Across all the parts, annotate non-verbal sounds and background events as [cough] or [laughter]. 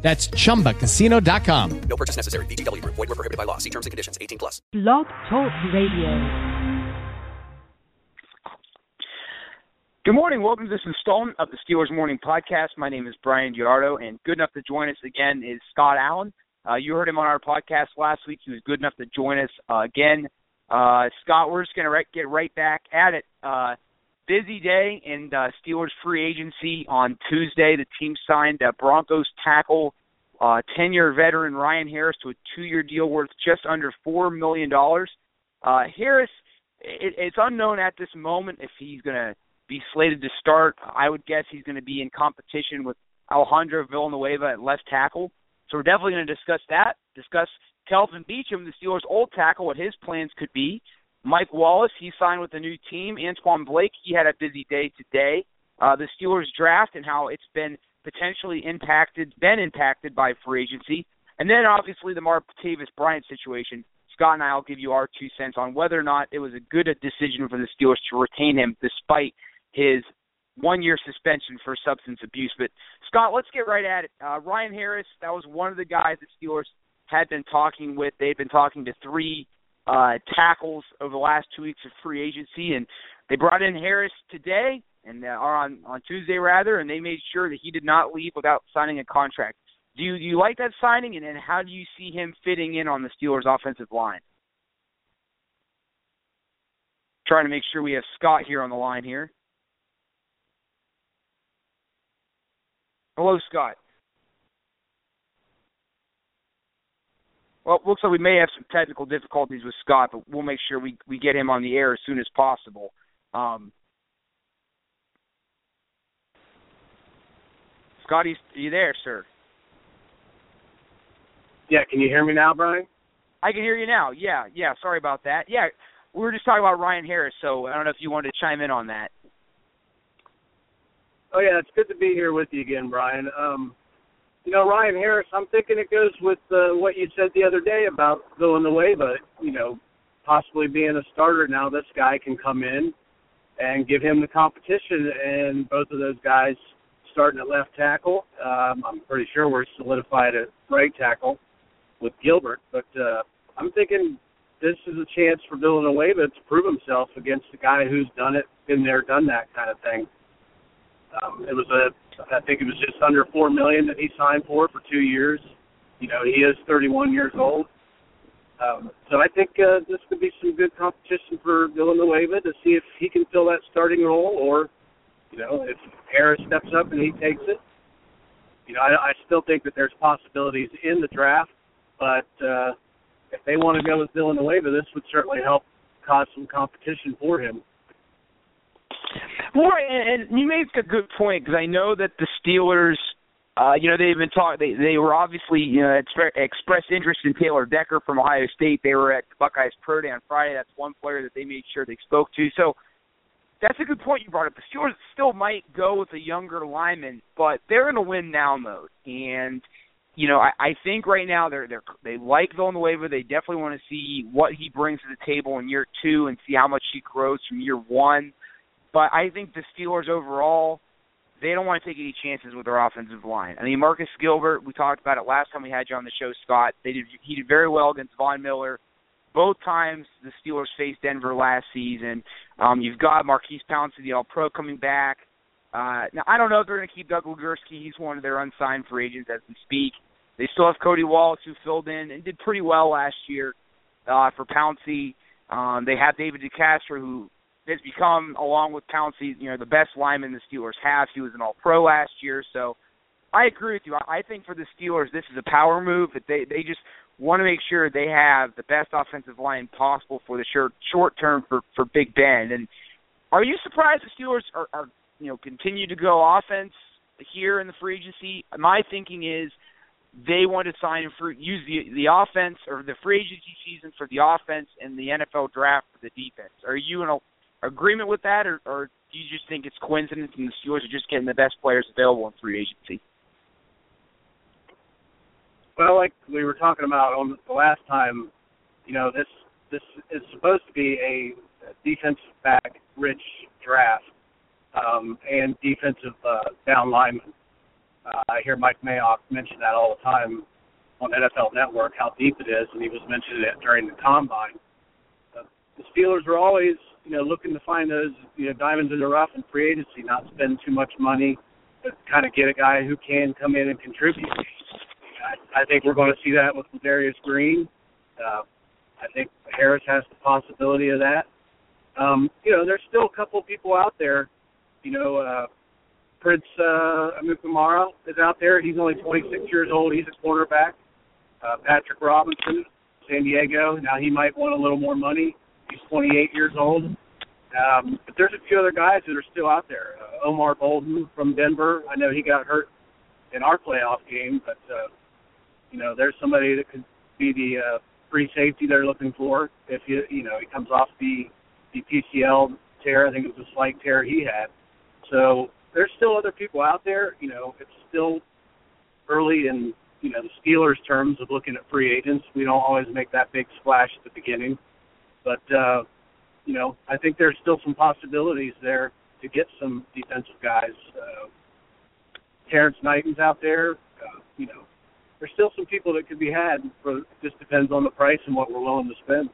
That's chumbacasino.com. No purchase necessary. VGW Group. Void were prohibited by law. See terms and conditions. 18 plus. Blog Talk Radio. Good morning. Welcome to this installment of the Steelers Morning Podcast. My name is Brian Giardo, and good enough to join us again is Scott Allen. Uh, you heard him on our podcast last week. He was good enough to join us uh, again. Uh, Scott, we're just going to get right back at it. Busy day in uh, Steelers free agency on Tuesday. The team signed uh, Broncos tackle, uh, 10-year veteran Ryan Harris to a two-year deal worth just under four million dollars. Uh, Harris, it, it's unknown at this moment if he's going to be slated to start. I would guess he's going to be in competition with Alejandro Villanueva at left tackle. So we're definitely going to discuss that. Discuss Kelvin Beachum, the Steelers' old tackle, what his plans could be. Mike Wallace, he signed with a new team. Antwon Blake, he had a busy day today. Uh, the Steelers draft and how it's been potentially impacted, been impacted by free agency. And then obviously the Martavis Bryant situation. Scott and I will give you our two cents on whether or not it was a good decision for the Steelers to retain him despite his one year suspension for substance abuse. But Scott, let's get right at it. Uh, Ryan Harris, that was one of the guys that Steelers had been talking with. They've been talking to three uh, tackles over the last two weeks of free agency, and they brought in Harris today and uh, or on on Tuesday rather, and they made sure that he did not leave without signing a contract. Do you, do you like that signing, and, and how do you see him fitting in on the Steelers' offensive line? Trying to make sure we have Scott here on the line here. Hello, Scott. Well, it looks like we may have some technical difficulties with Scott, but we'll make sure we we get him on the air as soon as possible. Um, Scotty, are you there, sir? Yeah, can you hear me now, Brian? I can hear you now. Yeah, yeah. Sorry about that. Yeah, we were just talking about Ryan Harris, so I don't know if you wanted to chime in on that. Oh yeah, it's good to be here with you again, Brian. Um, you know, Ryan Harris, I'm thinking it goes with uh, what you said the other day about Villanueva, you know, possibly being a starter now. This guy can come in and give him the competition, and both of those guys starting at left tackle. Um, I'm pretty sure we're solidified at right tackle with Gilbert, but uh, I'm thinking this is a chance for Villanueva to prove himself against a guy who's done it, been there, done that kind of thing. Um, it was a I think it was just under four million that he signed for for two years. You know, he is 31 years old. Um, so I think uh, this could be some good competition for Villanueva to see if he can fill that starting role, or you know, if Harris steps up and he takes it. You know, I, I still think that there's possibilities in the draft, but uh, if they want to go with Villanueva, this would certainly help cause some competition for him. Well, and, and you make a good point because I know that the Steelers, uh, you know, they've been talking. They they were obviously you know expre- expressed interest in Taylor Decker from Ohio State. They were at Buckeyes Pro Day on Friday. That's one player that they made sure they spoke to. So that's a good point you brought up. The Steelers still might go with a younger lineman, but they're in a win now mode. And you know, I, I think right now they're they're they like Villanueva. They definitely want to see what he brings to the table in year two and see how much he grows from year one. But I think the Steelers overall, they don't want to take any chances with their offensive line. I mean, Marcus Gilbert, we talked about it last time we had you on the show, Scott. They did he did very well against Von Miller. Both times the Steelers faced Denver last season. Um, you've got Maurkice Pouncey, the All Pro, coming back. Uh, now I don't know if they're going to keep Doug Legursky. He's one of their unsigned free agents as we speak. They still have Cody Wallace, who filled in and did pretty well last year uh, for Pouncey. Um, they have David DeCastro, who has become, along with Pouncey, you know, the best lineman the Steelers have. He was an All-Pro last year, so I agree with you. I think for the Steelers, this is a power move. That they they just want to make sure they have the best offensive line possible for the short short term for for Big Ben. And are you surprised the Steelers are, are you know continue to go offense here in the free agency? My thinking is they want to sign for use the the offense or the free agency season for the offense and the NFL draft for the defense. Are you in a, agreement with that, or, or do you just think it's coincidence and the Steelers are just getting the best players available in free agency? Well, like we were talking about on the last time, you know, this this is supposed to be a defensive back rich draft um, and defensive uh, down linemen. Uh, I hear Mike Mayock mention that all the time on NFL Network how deep it is, and he was mentioning it during the combine. Uh, the Steelers were always, you know, looking to find those, you know, diamonds in the rough in free agency, not spend too much money, but kind of get a guy who can come in and contribute. I, I think we're going to see that with Darius Green. Uh, I think Harris has the possibility of that. Um, you know, there's still a couple people out there. You know, uh, Prince uh, Amukamara is out there. He's only 26 years old. He's a cornerback. Uh, Patrick Robinson, San Diego. Now he might want a little more money. He's 28 years old. Um, but there's a few other guys that are still out there. Uh, Omar Bolden from Denver. I know he got hurt in our playoff game, but uh, you know there's somebody that could be the uh, free safety they're looking for if you you know he comes off the the PCL tear. I think it was a slight tear he had. So there's still other people out there. You know, it's still early in you know the Steelers' terms of looking at free agents. We don't always make that big splash at the beginning, but uh, you know I think there's still some possibilities there to get some defensive guys. Uh, Terrence Knighton's out there. Uh, you know, there's still some people that could be had. For just depends on the price and what we're willing to spend.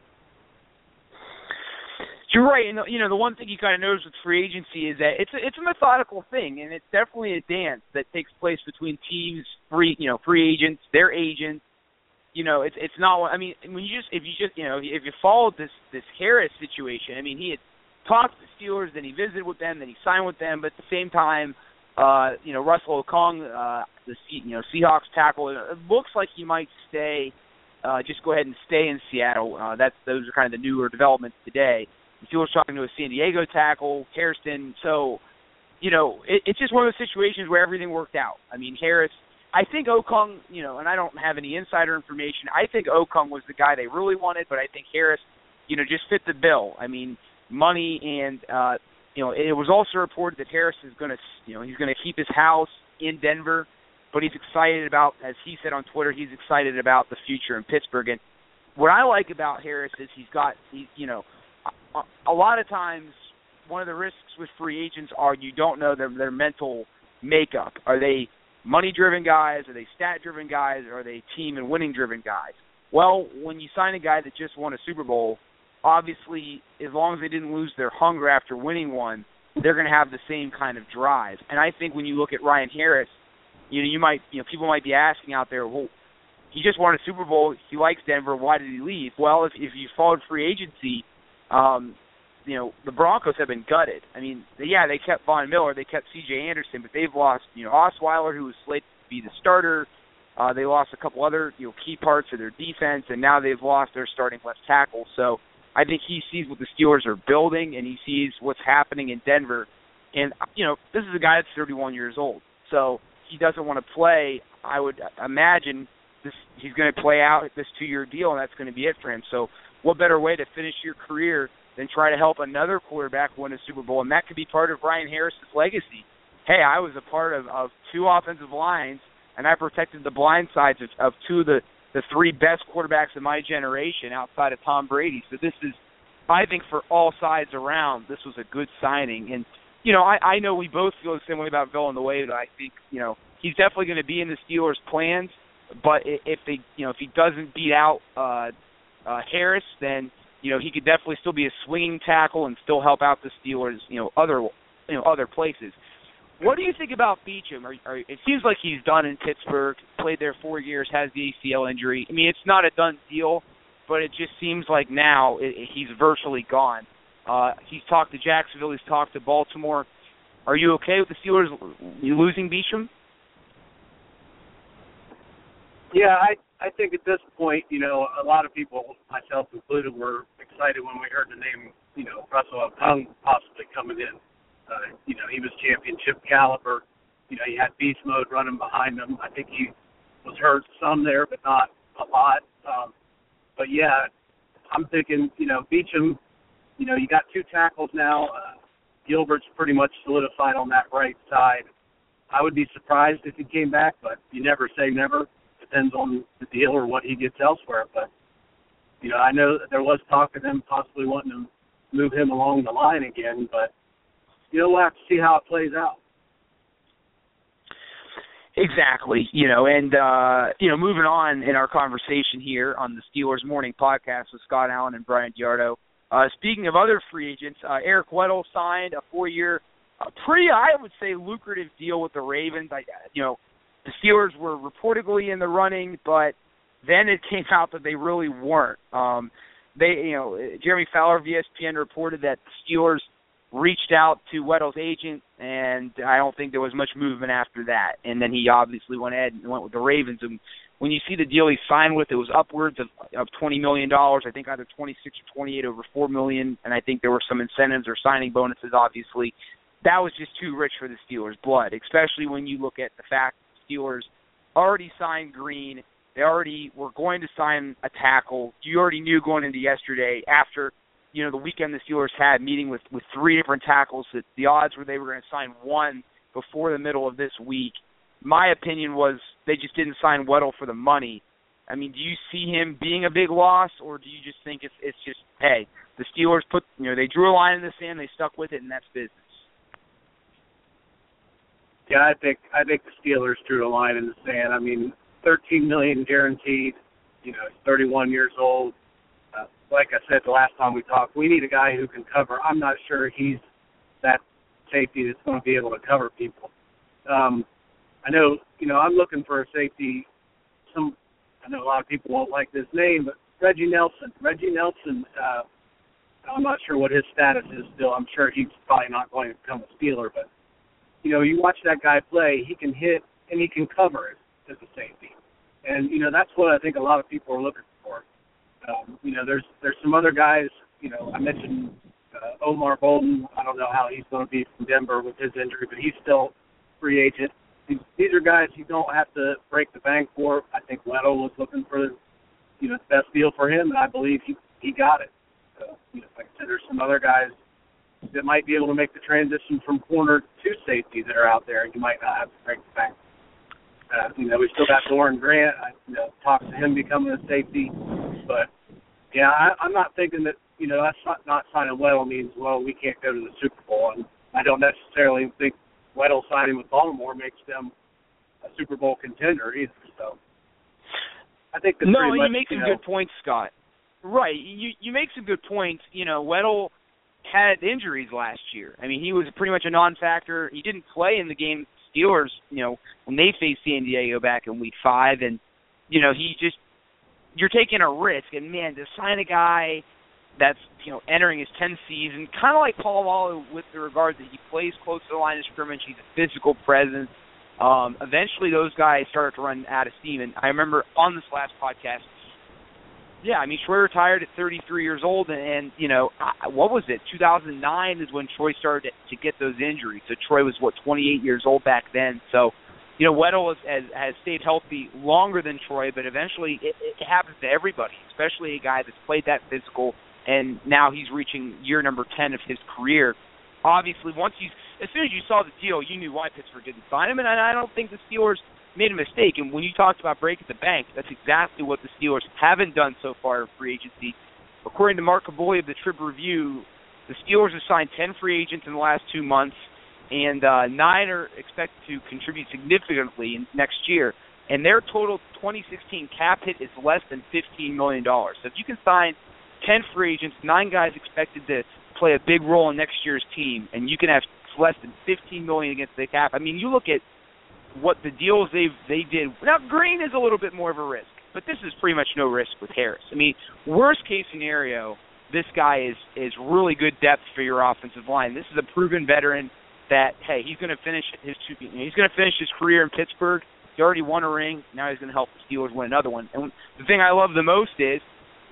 You're right, and you know the one thing you kind of notice with free agency is that it's a, it's a methodical thing, and it's definitely a dance that takes place between teams, free you know free agents, their agents. You know, it's it's not. I mean, when you just if you just you know if you followed this this Harris situation, I mean, he had talked to the Steelers, then he visited with them, then he signed with them, but at the same time, uh, you know, Russell Okung, uh, the you know Seahawks tackle, it looks like he might stay. Uh, just go ahead and stay in Seattle. Uh, that's those are kind of the newer developments today. He was talking to a San Diego tackle, Hairston. So, you know, it, it's just one of those situations where everything worked out. I mean, Harris. I think Okung, you know, and I don't have any insider information. I think Okung was the guy they really wanted, but I think Harris, you know, just fit the bill. I mean, money and uh, you know, it was also reported that Harris is going to, you know, he's going to keep his house in Denver, but he's excited about, as he said on Twitter, he's excited about the future in Pittsburgh. And what I like about Harris is he's got, he, you know, a lot of times one of the risks with free agents are you don't know their their mental makeup. Are they money driven guys? Are they stat driven guys? Or are they team and winning driven guys? Well, when you sign a guy that just won a Super Bowl, obviously as long as they didn't lose their hunger after winning one, they're going to have the same kind of drive. And I think when you look at Ryan Harris, you know, you might, you know, people might be asking out there, well, he just won a Super Bowl. He likes Denver. Why did he leave? Well, if if you followed free agency, um, you know, the Broncos have been gutted. I mean, yeah, they kept Von Miller, they kept C.J. Anderson, but they've lost, you know, Osweiler, who was slated to be the starter. Uh, they lost a couple other, you know, key parts of their defense, and now they've lost their starting left tackle. So I think he sees what the Steelers are building, and he sees what's happening in Denver. And you know, this is a guy that's 31 years old, so he doesn't want to play. I would imagine this he's going to play out this two-year deal, and that's going to be it for him. So what better way to finish your career than try to help another quarterback win a Super Bowl? And that could be part of Ryan Harris's legacy. Hey, I was a part of, of two offensive lines, and I protected the blind sides of, of two of the, the three best quarterbacks of my generation outside of Tom Brady. So this is, I think, for all sides around, this was a good signing. And, you know, I, I know we both feel the same way about Villanueva. That I think, you know, he's definitely going to be in the Steelers' plans. But if they, you know, if he doesn't beat out uh, uh, Harris, then you know he could definitely still be a swinging tackle and still help out the Steelers. You know other you know other places. What do you think about Beachum? Are, are, it seems like he's done in Pittsburgh. Played there four years, has the ACL injury. I mean, it's not a done deal, but it just seems like now it, it, he's virtually gone. Uh, he's talked to Jacksonville. He's talked to Baltimore. Are you okay with the Steelers losing Beachum? Yeah, I I think at this point, you know, a lot of people, myself included, were excited when we heard the name, you know, Russell Okung possibly coming in. Uh, you know, he was championship caliber. You know, he had beast mode running behind him. I think he was hurt some there, but not a lot. Um, but yeah, I'm thinking, you know, Beachum. You know, you got two tackles now. Uh, Gilbert's pretty much solidified on that right side. I would be surprised if he came back, but you never say never. Depends on the deal or what he gets elsewhere. But you know, I know that there was talk of them possibly wanting to move him along the line again, but you know, we'll have to see how it plays out. Exactly. You know, and uh, you know, moving on in our conversation here on the Steelers Morning Podcast with Scott Allen and Brian Giardo. Uh, speaking of other free agents, uh, Eric Weddle signed a four-year, a pretty, I would say, lucrative deal with the Ravens. I, you know, the Steelers were reportedly in the running, but then it came out that they really weren't. Um, they, you know, Jeremy Fowler of ESPN reported that the Steelers reached out to Weddle's agent, and I don't think there was much movement after that. And then he obviously went ahead and went with the Ravens. And when you see the deal he signed with, it was upwards of of twenty million dollars. I think either twenty six or twenty eight over four million. And I think there were some incentives or signing bonuses. Obviously, that was just too rich for the Steelers' blood, especially when you look at the fact Steelers already signed Green. They already were going to sign a tackle. You already knew going into yesterday after you know the weekend the Steelers had meeting with with three different tackles that the odds were they were going to sign one before the middle of this week. My opinion was they just didn't sign Weddle for the money. I mean, do you see him being a big loss, or do you just think it's it's just hey, the Steelers put you know they drew a line in the sand, they stuck with it, and that's business. Yeah, I think I think the Steelers drew a line in the sand. I mean, 13 million guaranteed. You know, he's 31 years old like I said the last time we talked, we need a guy who can cover. I'm not sure he's that safety that's going to be able to cover people. Um, I know, you know, I'm looking for a safety. Some, I know a lot of people won't like this name, but Reggie Nelson. Reggie Nelson. Uh, I'm not sure what his status is still. I'm sure he's probably not going to become a Steeler, but you know, you watch that guy play. He can hit and he can cover as, a safety, and you know that's what I think a lot of people are looking for. Um, you know, there's there's some other guys. You know, I mentioned uh, Omar Bolden. I don't know how he's going to be from Denver with his injury, but he's still free agent. These, these are guys you don't have to break the bank for. I think Weddle was looking for you know the best deal for him, and I believe he he got it. So, you know, like I said, there's some other guys that might be able to make the transition from corner to safety that are out there. And you might not have to break the bank. Uh, you know, we still got Doran Grant. I you know, talked to him becoming a safety, but yeah, I, I'm not thinking that you know that's not, not signing Weddle means well we can't go to the Super Bowl, and I don't necessarily think Weddle signing with Baltimore makes them a Super Bowl contender either. So I think that's no, much, you make some you know, good points, Scott. Right, you you make some good points. You know, Weddle had injuries last year. I mean, he was pretty much a non-factor. He didn't play in the game Steelers, you know, when they faced San Diego back in Week Five, and you know he just you're taking a risk. And man, to sign a guy that's you know entering his 10th season, kind of like Polamalu with the regard that he plays close to the line of scrimmage, he's a physical presence. Um, eventually, those guys started to run out of steam, and I remember on this last podcast, yeah, I mean Troy retired at 33 years old, and, and you know I, what was it? 2009 is when Troy started to, to get those injuries. So Troy was what 28 years old back then. So you know, Weddle has, has, has stayed healthy longer than Troy, but eventually it, it happens to everybody, especially a guy that's played that physical, and now he's reaching year number 10 of his career. Obviously, once you, as soon as you saw the deal, you knew why Pittsburgh didn't sign him, and I don't think the Steelers made a mistake. And when you talked about breaking the bank, that's exactly what the Steelers haven't done so far in free agency. According to Mark Kaboly of the Trib Review, the Steelers have signed 10 free agents in the last two months and uh, nine are expected to contribute significantly in, next year. And their total 2016 cap hit is less than $15 million. So if you can sign 10 free agents, nine guys expected to play a big role in next year's team, and you can have less than 15 million against the cap. I mean, you look at what the deals they they did. Now Green is a little bit more of a risk, but this is pretty much no risk with Harris. I mean, worst case scenario, this guy is is really good depth for your offensive line. This is a proven veteran that hey, he's going to finish his two, he's going to finish his career in Pittsburgh. He already won a ring. Now he's going to help the Steelers win another one. And the thing I love the most is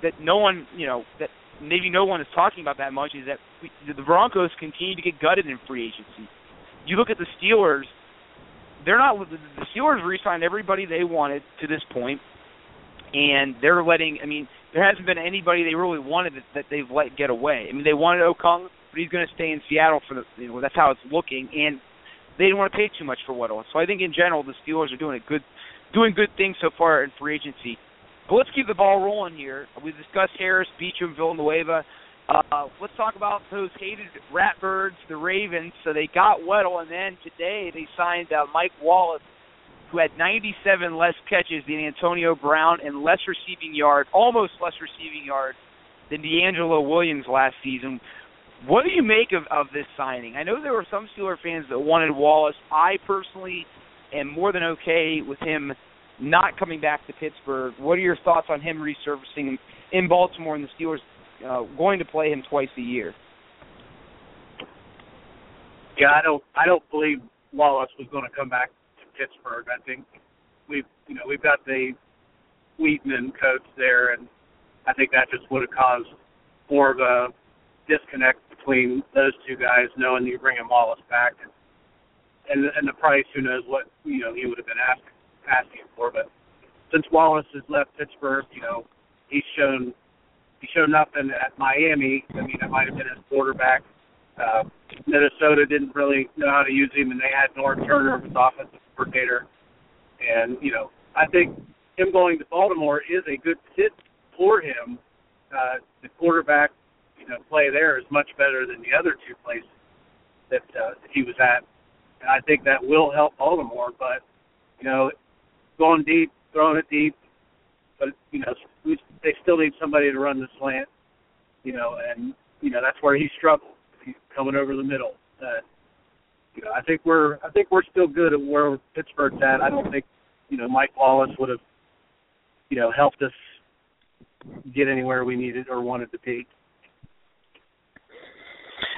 that no one, you know, that maybe no one is talking about that much is that we, the Broncos continue to get gutted in free agency. You look at the Steelers. They're not the Steelers re-signed everybody they wanted to this point, and they're letting. I mean, there hasn't been anybody they really wanted that, that they've let get away. I mean, they wanted Okung, but he's going to stay in Seattle for the. You know, that's how it's looking, and they didn't want to pay too much for Weddle. So I think in general the Steelers are doing a good, doing good things so far in free agency. But let's keep the ball rolling here. We discussed Harris, Beachum, Villanueva. Uh, let's talk about those hated Ratbirds, the Ravens. So they got Weddle, and then today they signed uh, Mike Wallace, who had 97 less catches than Antonio Brown and less receiving yards, almost less receiving yards than DeAngelo Williams last season. What do you make of, of this signing? I know there were some Steeler fans that wanted Wallace. I personally am more than okay with him not coming back to Pittsburgh. What are your thoughts on him resurfacing in Baltimore and the Steelers uh, going to play him twice a year? Yeah, I don't. I don't believe Wallace was going to come back to Pittsburgh. I think we've, you know, we've got the Wheatman coach there, and I think that just would have caused more of a disconnect between those two guys, knowing you bring Wallace back, and and, and the price, who knows what you know he would have been asking asking for. But since Wallace has left Pittsburgh, you know, he's shown he showed nothing at Miami. I mean, it might have been his quarterback. Uh, Minnesota didn't really know how to use him, and they had Norv Turner as offensive coordinator. And you know, I think him going to Baltimore is a good fit for him. Uh, the quarterback, you know, play there is much better than the other two places that uh, he was at, and I think that will help Baltimore. But you know, going deep, throwing it deep, but you know they still need somebody to run the slant, you know, and you know that's where he struggled. Coming over the middle. Uh, you know, I think we're I think we're still good at where Pittsburgh's at. I don't think you know Mike Wallace would have you know helped us get anywhere we needed or wanted to be.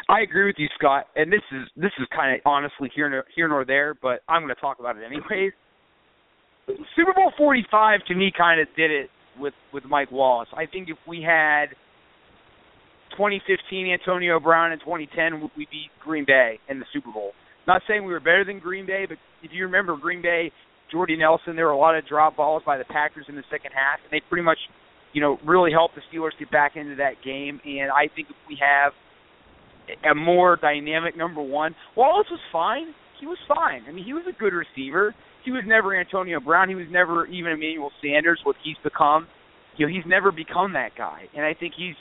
I agree with you, Scott. And this is this is kind of honestly here here nor there, but I'm going to talk about it anyways. Super Bowl 45 to me kind of did it with with Mike Wallace. I think if we had 2015 Antonio Brown and 2010, we beat Green Bay in the Super Bowl. Not saying we were better than Green Bay, but if you remember Green Bay, Jordy Nelson, there were a lot of drop balls by the Packers in the second half, and they pretty much, you know, really helped the Steelers get back into that game. And I think if we have a more dynamic number one, Wallace was fine. He was fine. I mean, he was a good receiver he was never Antonio Brown. He was never even Emmanuel Sanders. What he's become, you know, he's never become that guy. And I think he's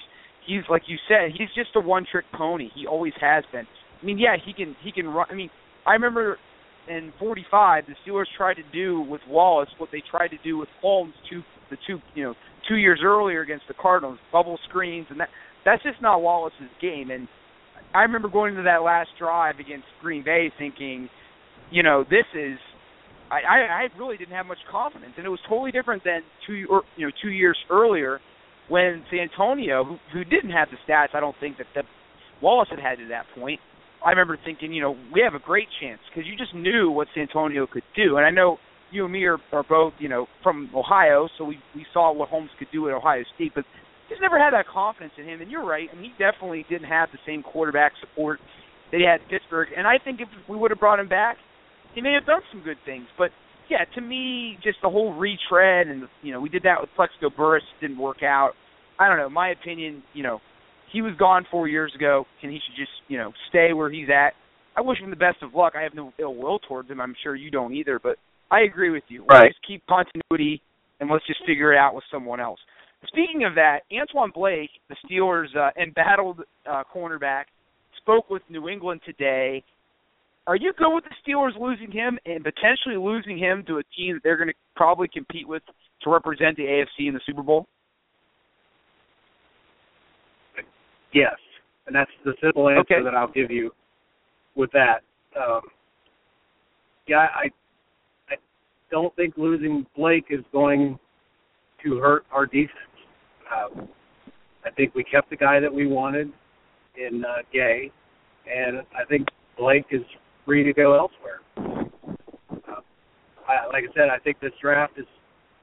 he's like you said, he's just a one trick pony. He always has been. I mean, yeah, he can he can run. I mean, I remember in '45 the Steelers tried to do with Wallace what they tried to do with Holmes two the two you know two years earlier against the Cardinals, bubble screens, and that that's just not Wallace's game. And I remember going to that last drive against Green Bay thinking, you know, this is I, I really didn't have much confidence, and it was totally different than two or you know two years earlier when Santonio, who, who didn't have the stats, I don't think that, that Wallace had had to that point. I remember thinking, you know, we have a great chance because you just knew what Santonio could do, and I know you and me are, are both, you know, from Ohio, so we we saw what Holmes could do at Ohio State, but just never had that confidence in him. And you're right, I mean, he definitely didn't have the same quarterback support that he had at Pittsburgh. And I think if we would have brought him back, he may have done some good things, but yeah, to me, just the whole retread and you know we did that with Plaxico Burress didn't work out. I don't know. My opinion, you know, he was gone four years ago, and he should just you know stay where he's at. I wish him the best of luck. I have no ill will towards him. I'm sure you don't either, but I agree with you. Right. Let's keep continuity and let's just figure it out with someone else. Speaking of that, Antwon Blake, the Steelers' uh, embattled uh, cornerback, spoke with New England today are you good with the Steelers losing him and potentially losing him to a team that they're going to probably compete with to represent the AFC in the Super Bowl? Yes, and that's the simple answer okay. that I'll give you with that. Um, yeah, I I don't think losing Blake is going to hurt our defense. Um, I think we kept the guy that we wanted in uh, Gay, and I think Blake is free to go elsewhere. Uh, I, like I said, I think this draft is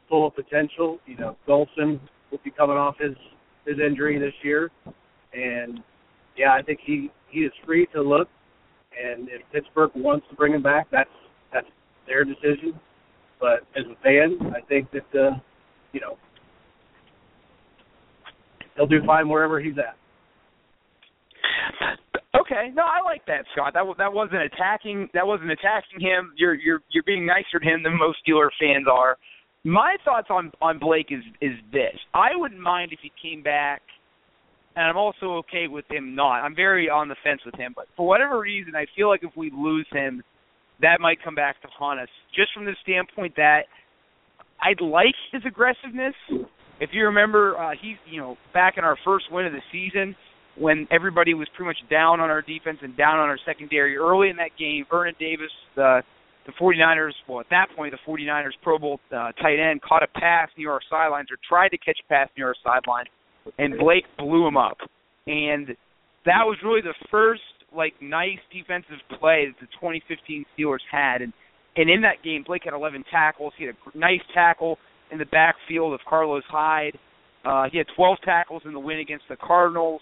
full of potential. You know, Golson will be coming off his his injury this year, and yeah, I think he he is free to look. And if Pittsburgh wants to bring him back, that's that's their decision. But as a fan, I think that uh, you know he'll do fine wherever he's at. Okay, no, I like that, Scott. That that wasn't attacking. That wasn't attacking him. You're you're you're being nicer to him than most Steeler fans are. My thoughts on on Blake is is this: I wouldn't mind if he came back, and I'm also okay with him not. I'm very on the fence with him, but for whatever reason, I feel like if we lose him, that might come back to haunt us. Just from the standpoint that I'd like his aggressiveness. If you remember, uh, he's you know back in our first win of the season when everybody was pretty much down on our defense and down on our secondary early in that game. Vernon Davis, the the 49ers, well at that point the 49ers Pro Bowl uh, tight end caught a pass near our sidelines or tried to catch a pass near our sideline, and Blake blew him up. And that was really the first like nice defensive play that the 2015 Steelers had. And and in that game, Blake had 11 tackles. He had a nice tackle in the backfield of Carlos Hyde. Uh, he had 12 tackles in the win against the Cardinals.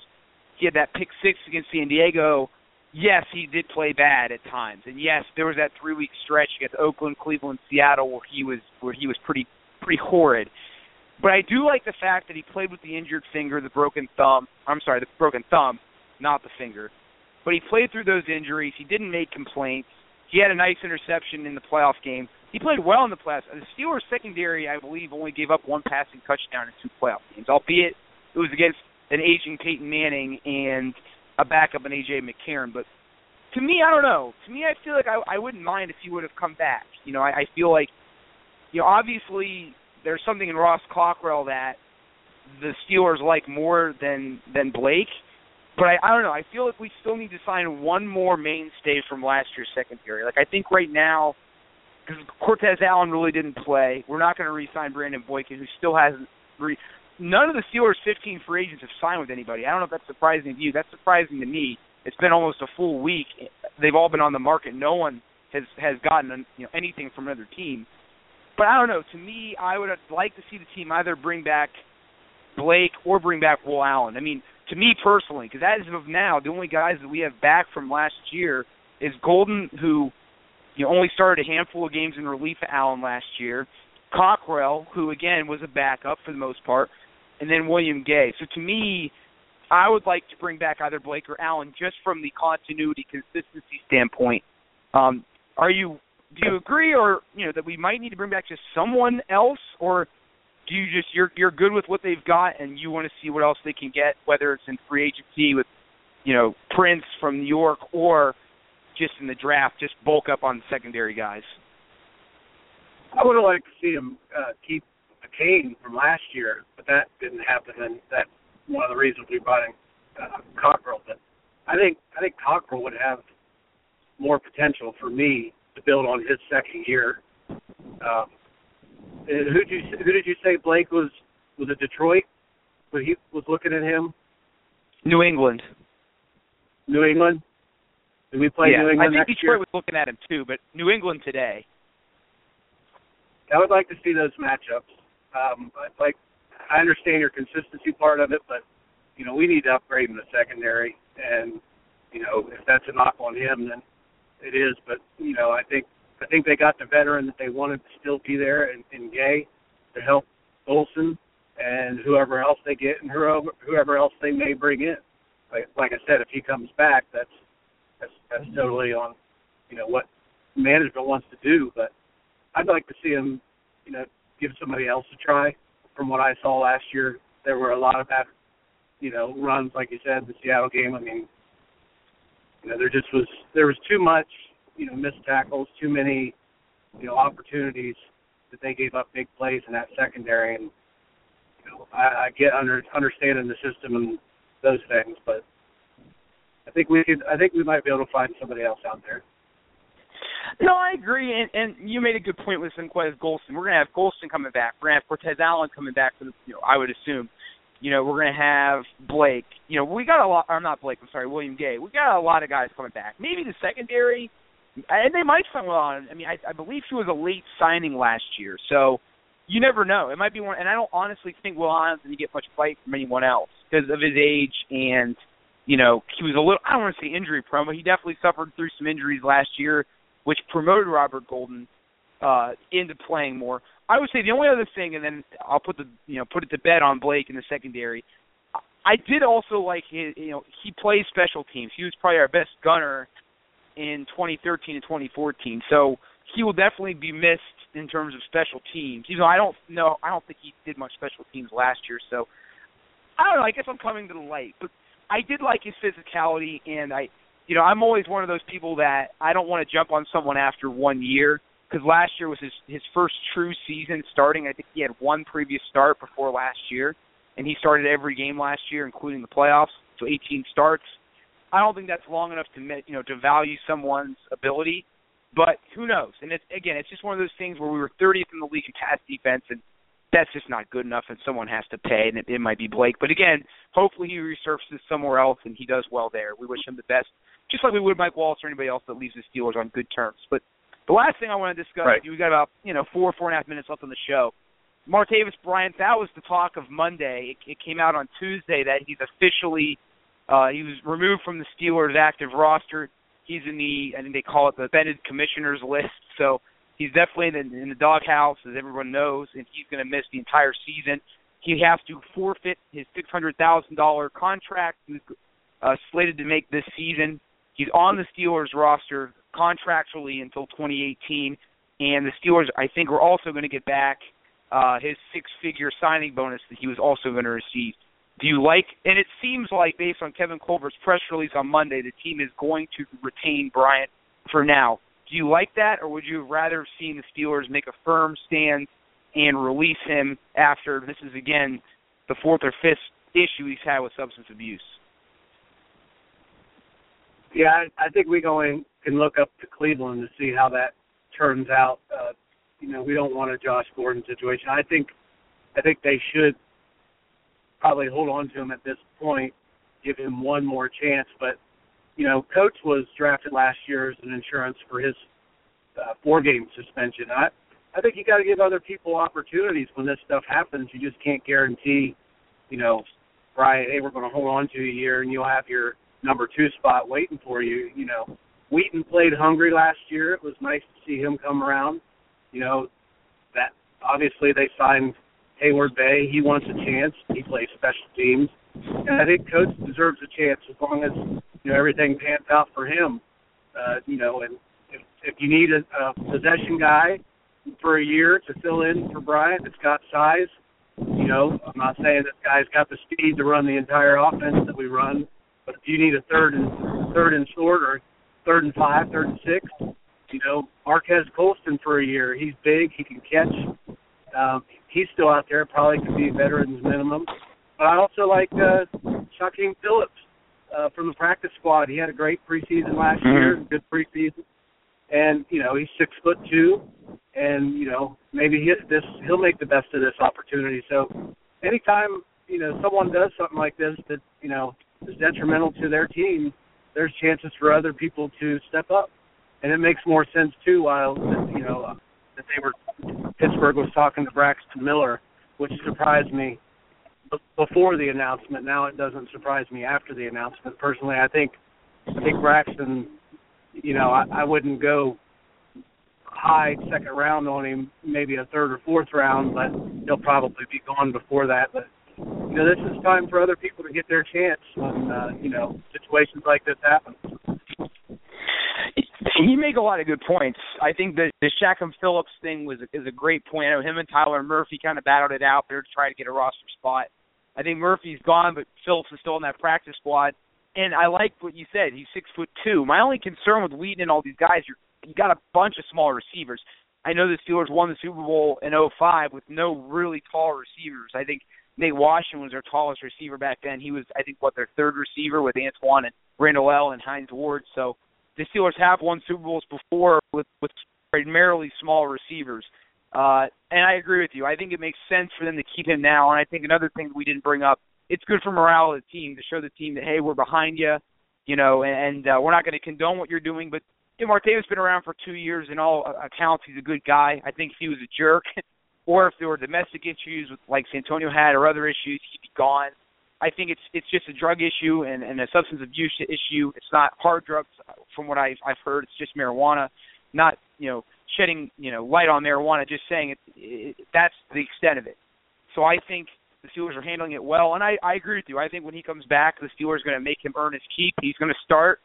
He had that pick six against San Diego. Yes, he did play bad at times, and yes, there was that three week stretch against Oakland, Cleveland, Seattle where he was where he was pretty pretty horrid. But I do like the fact that he played with the injured finger, the broken thumb. I'm sorry, the broken thumb, not the finger. But he played through those injuries. He didn't make complaints. He had a nice interception in the playoff game. He played well in the playoffs. The Steelers secondary, I believe, only gave up one passing touchdown in two playoff games, albeit it was against an aging Peyton Manning and a backup in AJ McCarron. But to me, I don't know. To me, I feel like I, I wouldn't mind if he would have come back. You know, I, I feel like, you know, obviously there's something in Ross Cockrell that the Steelers like more than than Blake. But I, I don't know. I feel like we still need to sign one more mainstay from last year's secondary. Like I think right now, because Cortez Allen really didn't play, we're not going to re-sign Brandon Boykin, who still hasn't re- none of the Steelers' 15 free agents have signed with anybody. I don't know if that's surprising to you. That's surprising to me. It's been almost a full week. They've all been on the market. No one has has gotten you know anything from another team. But I don't know. To me, I would like to see the team either bring back Blake or bring back Will Allen. I mean, to me personally, because as of now, the only guys that we have back from last year is Golden, who you know only started a handful of games in relief of Allen last year. Cockrell, who again was a backup for the most part, and then William Gay. So to me, I would like to bring back either Blake or Allen just from the continuity consistency standpoint. Um, are you do you agree or you know that we might need to bring back just someone else or do you just you're you're good with what they've got and you want to see what else they can get whether it's in free agency with you know Prince from New York or just in the draft just bulk up on secondary guys. I would liked to see him uh, keep Kane from last year, but that didn't happen, and that's one of the reasons we brought in uh, Cockrell. But I think I think Cockrell would have more potential for me to build on his second year. Um, who did you who did you say Blake was was it Detroit? But he was looking at him. New England. New England. Did we play yeah, New England I think next Detroit year? was looking at him too, but New England today. I would like to see those matchups. Um, like I understand your consistency part of it, but you know we need to upgrade in the secondary, and you know if that's a knock on him, then it is. But you know I think I think they got the veteran that they wanted to still be there in, in Gay to help Olsen and whoever else they get and whoever whoever else they may bring in. Like like I said, if he comes back, that's that's that's totally on you know what management wants to do. But I'd like to see him, you know, give somebody else a try. From what I saw last year, there were a lot of that, you know, runs like you said, the Seattle game. I mean, you know, there just was there was too much, you know, missed tackles, too many, you know, opportunities that they gave up big plays in that secondary, and you know, I, I get under understanding the system and those things, but I think we could, I think we might be able to find somebody else out there. No, I agree, and and you made a good point with Senquez Golson. We're gonna have Golson coming back. We're gonna have Cortez Allen coming back for the. You know, I would assume. You know, we're gonna have Blake. You know, we got a lot. I'm not Blake. I'm sorry, William Gay. We got a lot of guys coming back. Maybe the secondary, and they might sign on. I mean, I, I believe he was a late signing last year, so you never know. It might be one. And I don't honestly think Will Allen's going to get much fight from anyone else because of his age and you know he was a little. I don't want to say injury prone, but he definitely suffered through some injuries last year which promoted Robert Golden. uh, into playing more. I would say the only other thing, and then I'll put the you know put it to bed on Blake in the secondary. I did also like his you know he plays special teams. He was probably our best gunner in 2013 and 2014. So he will definitely be missed in terms of special teams. Even though I don't know, I don't think he did much special teams last year. So I don't know. I guess I'm coming to the light, but I did like his physicality, and I, you know, I'm always one of those people that I don't want to jump on someone after one year because last year was his his first true season starting. I think he had one previous start before last year, and he started every game last year, including the playoffs. So 18 starts. I don't think that's long enough to you know to value someone's ability, but who knows? And it's again, it's just one of those things where we were 30th in the league in pass defense, and that's just not good enough, and someone has to pay, and it, it might be Blake. But again, hopefully he resurfaces somewhere else and he does well there. We wish him the best, just like we would Mike Wallace or anybody else that leaves the Steelers on good terms. But the last thing I want to discuss, right. we got about you know four four and a half minutes left on the show. Martavis Bryant, that was the talk of Monday. It, it came out on Tuesday that he's officially uh, he was removed from the Steelers' active roster. He's in the I think they call it the suspended commissioners list. So he's definitely in the, in the doghouse, as everyone knows, and he's going to miss the entire season. He has to forfeit his six hundred thousand dollar contract. He was uh, slated to make this season. He's on the Steelers roster contractually until 2018, and the Steelers, I think, are also going to get back uh, his six-figure signing bonus that he was also going to receive. Do you like? And it seems like, based on Kevin Colbert's press release on Monday, the team is going to retain Bryant for now. Do you like that, or would you have rather seen the Steelers make a firm stand and release him after this is again the fourth or fifth issue he's had with substance abuse? Yeah, I, I think we going can look up to Cleveland to see how that turns out. Uh, you know, we don't want a Josh Gordon situation. I think, I think they should probably hold on to him at this point, give him one more chance. But you know, Coates was drafted last year as an insurance for his uh, four-game suspension. I, I think you got to give other people opportunities when this stuff happens. You just can't guarantee, you know, Brian, hey, we're going to hold on to you a year and you'll have your number two spot waiting for you. You know, Wheaton played hungry last year. It was nice to see him come around. You know, that obviously they signed Heyward Bey. He wants a chance. He plays special teams, and I think Coates deserves a chance as long as you know everything pans out for him. Uh, you know, and if, if you need a, a possession guy for a year to fill in for Bryant, it's got size. You know, I'm not saying this guy's got the speed to run the entire offense that we run, but if you need a third and third and short or third and five, third and six, you know, Marques Colston for a year. He's big. He can catch. Um, he's still out there. Probably could be a veteran's minimum. But I also like uh, Shakim Phillips uh, from the practice squad. He had a great preseason last Mhm. year, good preseason, and you know he's six foot two, and you know maybe he, this he'll make the best of this opportunity. So anytime you know someone does something like this that you know is detrimental to their team, there's chances for other people to step up, and it makes more sense too. While you know uh, that they were Pittsburgh was talking to Braxton Miller, which surprised me before the announcement. Now it doesn't surprise me after the announcement. Personally, I think I think Braxton, you know, I, I wouldn't go high second round on him, maybe a third or fourth round, but he'll probably be gone before that. But you know, this is time for other people to get their chance when uh, you know situations like this happen. You make a lot of good points. I think that the Shakim Phillips thing was is a great point. I know him and Tyler Murphy kind of battled it out there to try to get a roster spot. I think Murphy's gone, but Phillips is still in that practice squad. And I like what you said. He's six foot two. My only concern with Wheaton and all these guys, you're you got a bunch of small receivers. I know the Steelers won the Super Bowl in '05 with no really tall receivers. I think Nate Washington was their tallest receiver back then. He was, I think, what their third receiver with Antoine and Randle El and Hines Ward. So the Steelers have won Super Bowls before with with primarily small receivers. Uh, and I agree with you. I think it makes sense for them to keep him now. And I think another thing we didn't bring up, it's good for morale of the team to show the team that hey, we're behind you, you know, and uh, we're not going to condone what you're doing. But you know, Martavis been around for two years. In all accounts, he's a good guy. I think he was a jerk, [laughs] or if there were domestic issues with like Santonio had or other issues, he'd be gone. I think it's it's just a drug issue and, and a substance abuse issue. It's not hard drugs, from what I've I've heard. It's just marijuana, not you know shedding you know light on marijuana, just saying it, it that's the extent of it. So I think the Steelers are handling it well, and I I agree with you. I think when he comes back, the Steelers are going to make him earn his keep. He's going to start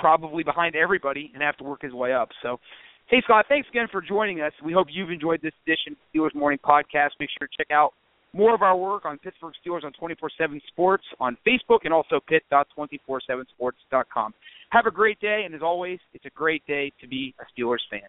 probably behind everybody and have to work his way up. So. Hey Scott, thanks again for joining us. We hope you've enjoyed this edition of the Steelers Morning Podcast. Make sure to check out more of our work on Pittsburgh Steelers on 24/7 Sports on Facebook and also pit.247sports.com. Have a great day, and as always, it's a great day to be a Steelers fan.